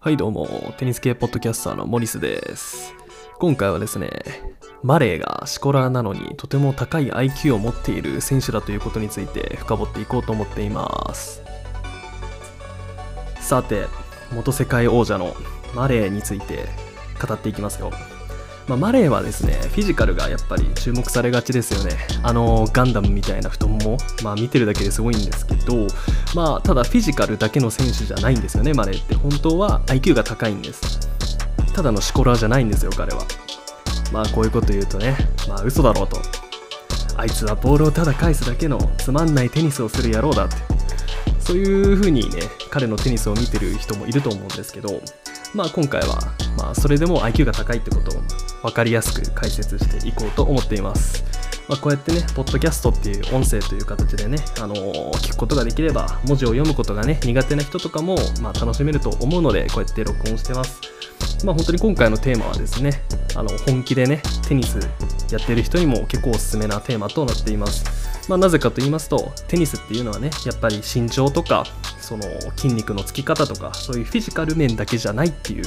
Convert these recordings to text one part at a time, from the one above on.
はいどうも、テニス系ポッドキャスターのモリスです。今回はですね、マレーがシコラーなのにとても高い IQ を持っている選手だということについて深掘っていこうと思っています。さて、元世界王者のマレーについて語っていきますよ。まあ、マレーはですね、フィジカルがやっぱり注目されがちですよね。あのガンダムみたいな太もも、まあ見てるだけですごいんですけど、まあただフィジカルだけの選手じゃないんですよね、マレーって。本当は IQ が高いんです。ただのシコラーじゃないんですよ、彼は。まあこういうこと言うとね、まあ嘘だろうと。あいつはボールをただ返すだけのつまんないテニスをする野郎だって。そういう風にね、彼のテニスを見てる人もいると思うんですけど、まあ今回は、まあそれでも IQ が高いってことを分かりやすく解説していこうと思っています。まあ、こうやってね、ポッドキャストっていう音声という形でね、あのー聞くことができれば、文字を読むことがね、苦手な人とかも、まあ、楽しめると思うので、こうやって録音してます。まあ、本当に今回のテーマはですね、あの本気でね、テニスやってる人にも結構おすすめなテーマとなっています。まあ、なぜかと言いますと、テニスっていうのはね、やっぱり身長とか、その筋肉のつき方とか、そういうフィジカル面だけじゃないっていう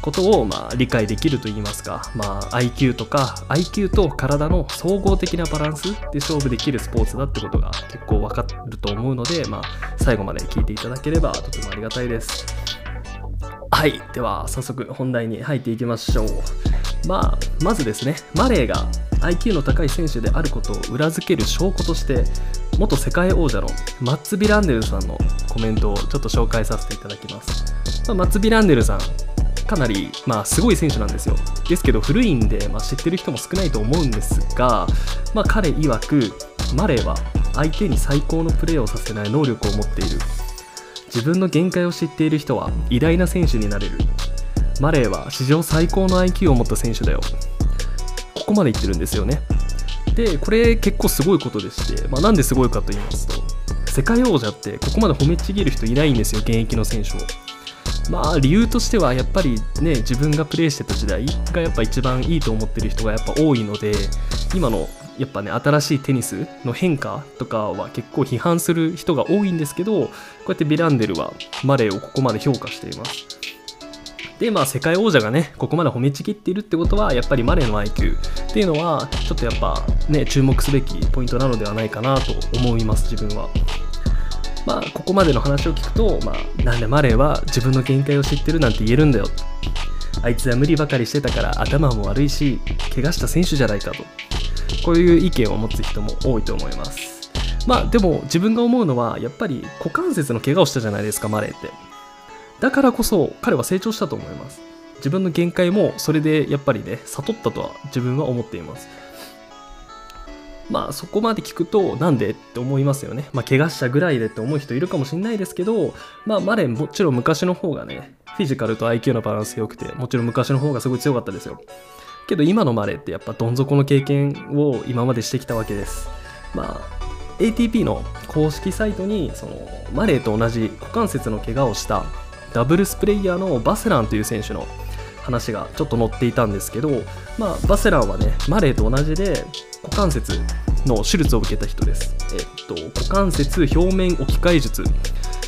ことをまあ理解できると言いますか、まあ、IQ とか IQ と体の総合的なバランスで勝負できるスポーツだってことが結構わかると思うので、まあ、最後まで聞いていただければとてもありがたいです。はい、では早速本題に入っていきましょう。まあ、まずですね、マレーが IQ の高い選手であることを裏付ける証拠として、元世界王者のマッツ・ビランデルさんのコメントをちょっと紹介させていただきます。まあ、マッツ・ビランデルさん、かなり、まあ、すごい選手なんですよ。ですけど、古いんで、まあ、知ってる人も少ないと思うんですが、まあ、彼曰く、マレーは相手に最高のプレーをさせない能力を持っている。自分の限界を知っている人は偉大な選手になれる。マレーは史上最高の IQ を持った選手だよ。ここまで言ってるんですよね。で、これ結構すごいことでして、まあ、なんですごいかと言いますと、世界王者ってここまで褒めちぎる人いないんですよ、現役の選手を。まあ理由としてはやっぱりね自分がプレーしてた時代がやっぱ一番いいと思ってる人がやっぱ多いので今のやっぱね新しいテニスの変化とかは結構批判する人が多いんですけどこうやってビランデルはマレーをここまで評価していますでまあ世界王者がねここまで褒めちぎっているってことはやっぱりマレーの IQ っていうのはちょっとやっぱね注目すべきポイントなのではないかなと思います自分はまあ、ここまでの話を聞くと、まあ、なんでマレーは自分の限界を知ってるなんて言えるんだよ。あいつは無理ばかりしてたから頭も悪いし、怪我した選手じゃないかと。こういう意見を持つ人も多いと思います。まあ、でも自分が思うのは、やっぱり股関節の怪我をしたじゃないですか、マレーって。だからこそ彼は成長したと思います。自分の限界もそれでやっぱりね、悟ったとは自分は思っています。まあそこまで聞くとなんでって思いますよね。まあ怪我したぐらいでって思う人いるかもしれないですけど、まあマレーもちろん昔の方がね、フィジカルと IQ のバランス良くて、もちろん昔の方がすごい強かったですよ。けど今のマレーってやっぱどん底の経験を今までしてきたわけです。まあ ATP の公式サイトにそのマレーと同じ股関節の怪我をしたダブルスプレイヤーのバセランという選手の話がちょっと載っていたんですけど、まあ、バセランはね、マレーと同じで股関節の手術を受けた人です。えっと、股関節表面置き換え術っ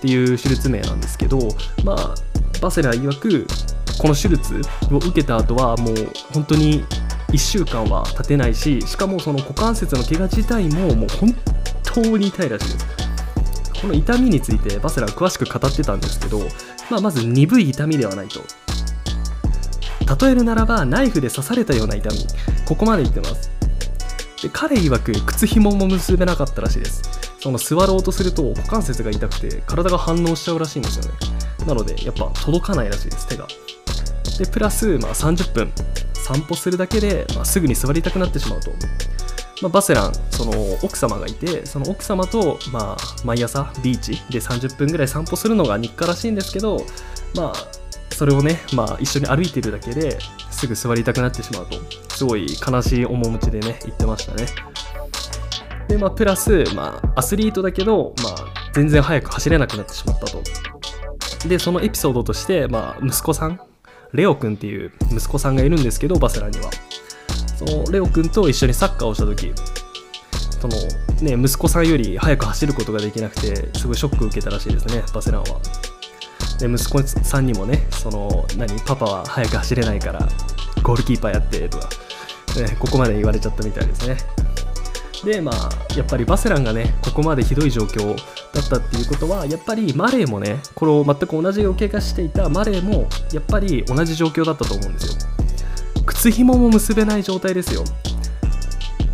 ていう手術名なんですけど、まあ、バセラン曰く、この手術を受けた後はもう本当に1週間は経てないし、しかもその股関節の怪我自体ももう本当に痛いらしいです。この痛みについてバセラン詳しく語ってたんですけど、まあ、まず鈍い痛みではないと。例えるならばナイフで刺されたような痛み。ここまで言ってます。で彼曰く靴紐も結べなかったらしいです。その座ろうとすると股関節が痛くて体が反応しちゃうらしいんですよね。なのでやっぱ届かないらしいです手が。でプラス、まあ、30分。散歩するだけで、まあ、すぐに座りたくなってしまうと、まあ、バセランその奥様がいてその奥様と、まあ、毎朝ビーチで30分ぐらい散歩するのが日課らしいんですけどまあそれをね、まあ、一緒に歩いてるだけですぐ座りたくなってしまうとすごい悲しい面持ちでね言ってましたね。でまあプラス、まあ、アスリートだけど、まあ、全然速く走れなくなってしまったと。でそのエピソードとして、まあ、息子さんレオ君っていう息子さんがいるんですけどバセランには。そのレオ君と一緒にサッカーをした時そのね息子さんより速く走ることができなくてすごいショックを受けたらしいですねバセランは。で息子さんにもねその何パパは速く走れないからゴールキーパーやってとか、ね、ここまで言われちゃったみたいですね。でまあやっぱりバセランがねここまでひどい状況だったっていうことはやっぱりマレーもねこれを全く同じを経過していたマレーもやっぱり同じ状況だったと思うんですよ。靴紐も結べない状態ですよ。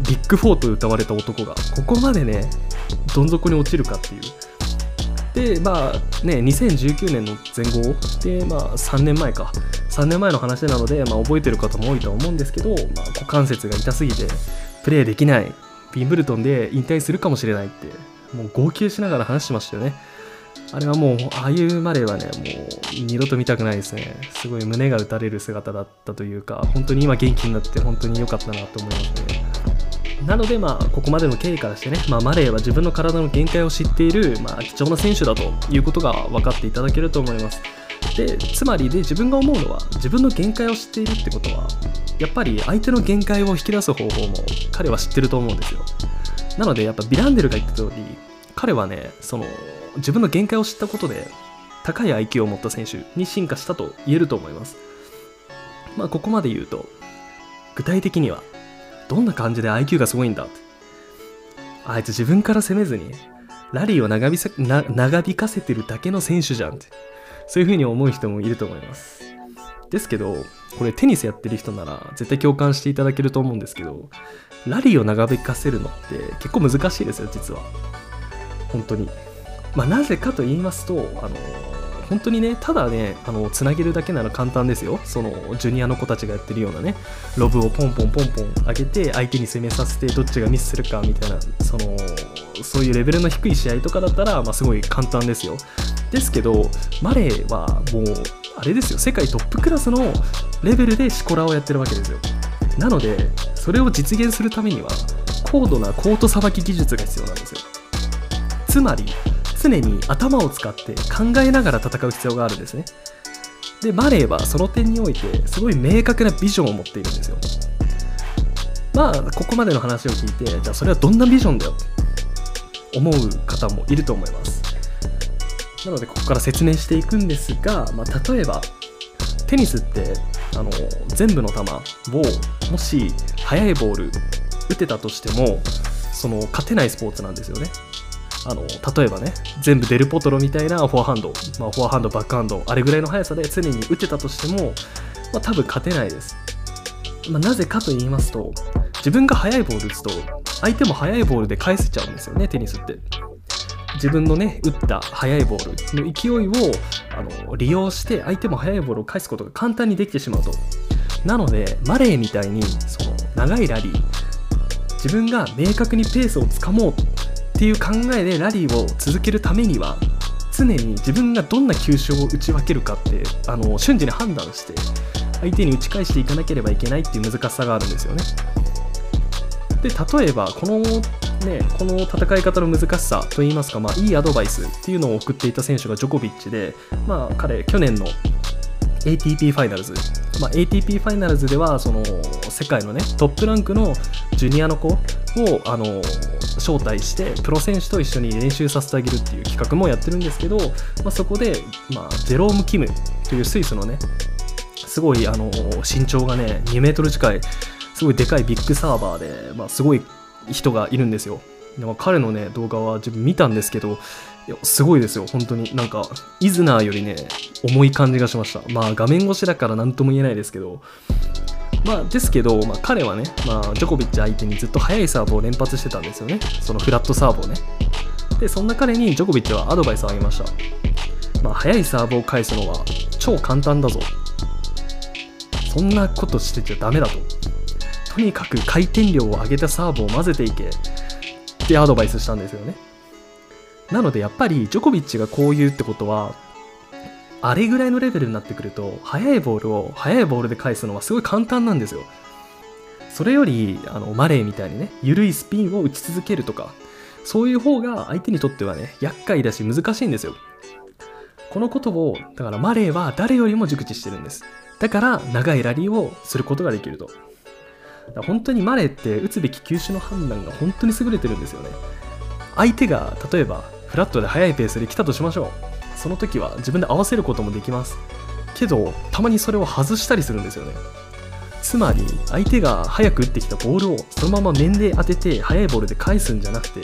ビッグ4と歌われた男が。ここまでねどん底に落ちるかっていう。でまあね2019年の前後。でまあ3年前か。3年前の話なので、まあ、覚えてる方も多いとは思うんですけど、まあ、股関節が痛すぎてプレーできない。ビンブルトンで引退するかもしれないってもう号泣しながら話してましたよね。あれはもうああいうまではねもう二度と見たくないですね。すごい胸が打たれる姿だったというか本当に今元気になって本当に良かったなと思いますね。なので、まあ、ここまでの経緯からしてね、まあ、マレーは自分の体の限界を知っている、まあ、貴重な選手だということが分かっていただけると思います。でつまりで自分が思うのは自分の限界を知っているってことはやっぱり相手の限界を引き出す方法も彼は知ってると思うんですよ。なのでやっぱビランデルが言った通り彼はねその自分の限界を知ったことで高い IQ を持った選手に進化したと言えると思います。まあここまで言うと具体的にはどんな感じで IQ がすごいんだって。あいつ自分から攻めずにラリーを長引かせてるだけの選手じゃんって。そういう風に思う人もいると思います。ですけどこれテニスやってる人なら絶対共感していただけると思うんですけどラリーを長引かせるのって結構難しいですよ実は。本当に。まあなぜかと言いますとあの本当にねただねあのつなげるだけなら簡単ですよ。そのジュニアの子たちがやってるようなねロブをポンポンポンポン上げて相手に攻めさせてどっちがミスするかみたいなそのそういうレベルの低い試合とかだったら、まあ、すごい簡単ですよ。ですけどマレーはもうあれですよ。世界トップクラスのレベルでシコラをやってるわけですよ。なのでそれを実現するためには高度なコートさばき技術が必要なんです。つまり常に頭を使って考えながら戦う必要があるんですね。でマレーはその点においてすごい明確なビジョンを持っているんですよ。まあここまでの話を聞いてじゃあそれはどんなビジョンだよって思う方もいると思います。なのでここから説明していくんですが、まあ、例えばテニスってあの全部の球をもし速いボール打てたとしてもその勝てないスポーツなんですよね。あの例えばね全部デルポトロみたいなフォアハンド、まあ、フォアハンドバックハンドあれぐらいの速さで常に打てたとしても、まあ、多分勝てないです、まあ、なぜかと言いますと自分が速いボール打つと相手も速いボールで返せちゃうんですよねテニスって。自分のね打った速いボールの勢いをあの利用して相手も速いボールを返すことが簡単にできてしまうと。なのでマレーみたいにその長いラリー自分が明確にペースをつかもうっていう考えでラリーを続けるためには常に自分がどんな球種を打ち分けるかってあの瞬時に判断して相手に打ち返していかなければいけないっていう難しさがあるんですよね。で例えばこのね、この戦い方の難しさといいますか、まあ、いいアドバイスっていうのを送っていた選手がジョコビッチで、まあ、彼、去年の ATP ファイナルズ、まあ、ATP ファイナルズではその世界の、ね、トップランクのジュニアの子をあの招待してプロ選手と一緒に練習させてあげるっていう企画もやってるんですけど、まあ、そこで、まあ、ジェローム・キムというスイスのねすごいあの身長がね2メートル近いすごいでかいビッグサーバーで、まあ、すごい人がいるんですよ。でも彼のね動画は自分見たんですけどいやすごいですよ。本当に。なんかイズナーよりね重い感じがしました。まあ画面越しだから何とも言えないですけど。まあ、ですけど、まあ、彼はね、まあ、ジョコビッチ相手にずっと速いサーブを連発してたんですよね。そのフラットサーブをね。で、そんな彼にジョコビッチはアドバイスをあげました。まあ、速いサーブを返すのは超簡単だぞ。そんなことしてちゃダメだと。とにかく回転量を上げたサーブを混ぜていけってアドバイスしたんですよね。なのでやっぱりジョコビッチがこう言うってことはあれぐらいのレベルになってくると速いボールを速いボールで返すのはすごい簡単なんですよ。それよりあのマレーみたいにね緩いスピンを打ち続けるとかそういう方が相手にとってはね厄介だし難しいんですよ。このことをだからマレーは誰よりも熟知してるんです。だから長いラリーをすることができると。本当にマレーって打つべき球種の判断が本当に優れてるんですよね。相手が例えばフラットで速いペースで来たとしましょう。その時は自分で合わせることもできます。けどたまにそれを外したりするんですよね。つまり相手が早く打ってきたボールをそのまま面で当てて速いボールで返すんじゃなくて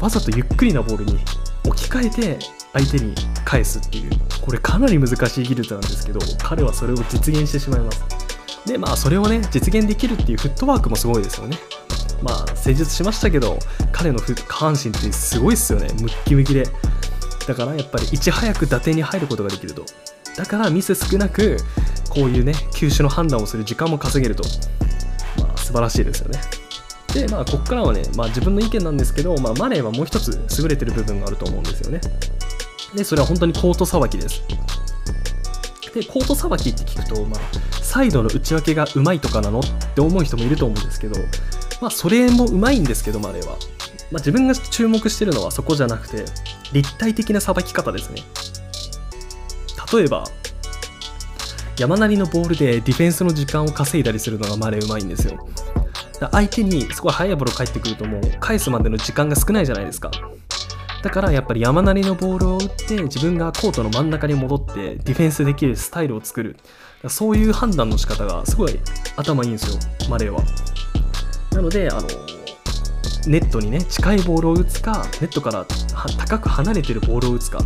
わざとゆっくりなボールに置き換えて相手に返すっていう。これかなり難しい技術なんですけど彼はそれを実現してしまいます。でまあそれをね実現できるっていうフットワークもすごいですよね。まあ施術しましたけど彼の下半身ってすごいっすよね。ムッキムキで。だからやっぱりいち早く打点に入ることができると。だからミス少なくこういうね球種の判断をする時間も稼げると、まあ、素晴らしいですよね。でまあここからはね、まあ、自分の意見なんですけど、まあ、マネーはもう一つ優れてる部分があると思うんですよね。でそれは本当にコートさばきです。でコートさばきって聞くと、まあ、サイドの内訳がうまいとかなのって思う人もいると思うんですけど、まあ、それもうまいんですけどマネーは、まあ、自分が注目してるのはそこじゃなくて立体的なさばき方ですね。例えば山なりのボールでディフェンスの時間を稼いだりするのがマレーうまいんですよ。相手にすごい速いボール返ってくるともう返すまでの時間が少ないじゃないですか。だからやっぱり山なりのボールを打って自分がコートの真ん中に戻ってディフェンスできるスタイルを作る。そういう判断の仕方がすごい頭いいんですよマレーは。なのであのネットにね近いボールを打つかネットから高く離れてるボールを打つか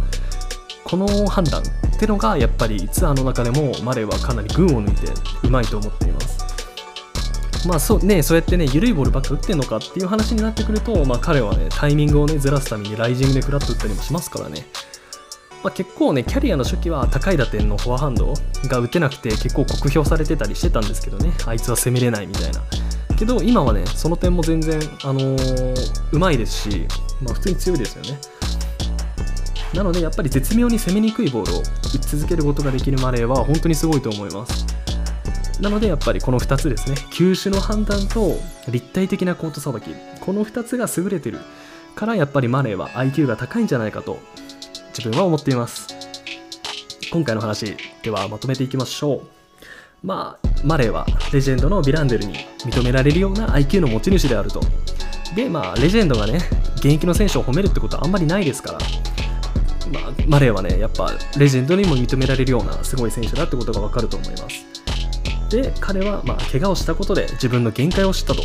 この判断ってのがやっぱりツアーの中でもマレーはかなり群を抜いてうまいと思っていますまあそうね、そうやってね、緩いボールばっか打ってんのかっていう話になってくると、まあ彼はね、タイミングをね、ずらすためにライジングでフラット打ったりもしますからね。まあ、結構ね、キャリアの初期は高い打点のフォアハンドが打てなくて結構酷評されてたりしてたんですけどね、あいつは攻めれないみたいな。けど今はね、その点も全然、あのー、うまいですし、まあ普通に強いですよね。なのでやっぱり絶妙に攻めにくいボールを打ち続けることができるマレーは本当にすごいと思います。なのでやっぱりこの2つですね、球種の判断と立体的なコートさばき、この2つが優れてるからやっぱりマレーは IQ が高いんじゃないかと自分は思っています。今回の話ではまとめていきましょう。まあ、マレーはレジェンドのヴィランデルに認められるような IQ の持ち主であると。で、まあ、レジェンドがね、現役の選手を褒めるってことはあんまりないですから、まあ、マレーはね、やっぱレジェンドにも認められるようなすごい選手だってことがわかると思います。で彼はまあ怪我をしたことで自分の限界を知ったと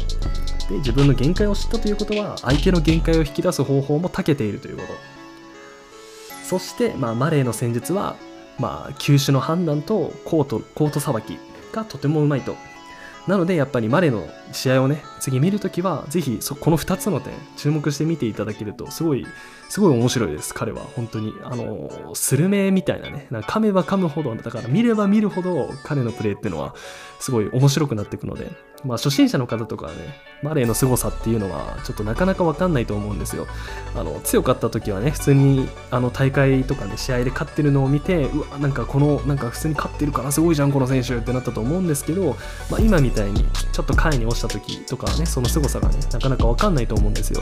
で自分の限界を知ったということは相手の限界を引き出す方法も長けているということそして、まあ、マレーの戦術は、まあ、球種の判断とコートコートさばきがとてもうまいと。なのでやっぱりマレの試合をね次見るときはぜひこの2つの点注目して見ていただけるとすごいすごい面白いです彼は。本当に。あのスルメみたいなねなんか噛めば噛むほどだから見れば見るほど彼のプレーっていうのはすごい面白くなっていくので。まあ初心者の方とかはねマレーの凄さっていうのはちょっとなかなかわかんないと思うんですよ。あの強かった時はね普通にあの大会とかね試合で勝ってるのを見てうわなんかこのなんか普通に勝ってるからすごいじゃんこの選手ってなったと思うんですけど、まあ、今みたいにちょっと下位に落ちた時とかはねその凄さがねなかなかわかんないと思うんですよ。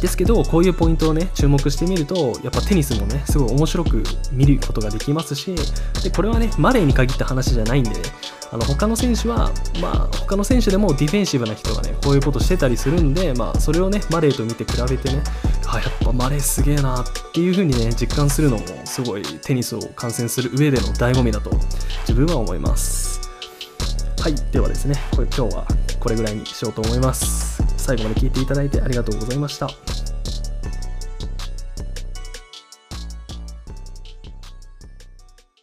ですけどこういうポイントをね注目してみるとやっぱテニスもねすごい面白く見ることができますしでこれはねマレーに限った話じゃないんで、ね、あの他の選手はまあ他の選手でもディフェンシブな人がねこういうことしてたりするんでまあそれをねマレーと見て比べてねあやっぱマレーすげえなっていう風にね実感するのもすごいテニスを観戦する上での醍醐味だと自分は思います。はいではですねこれ今日はこれぐらいにしようと思います。最後まで聞いていただいてありがとうございました。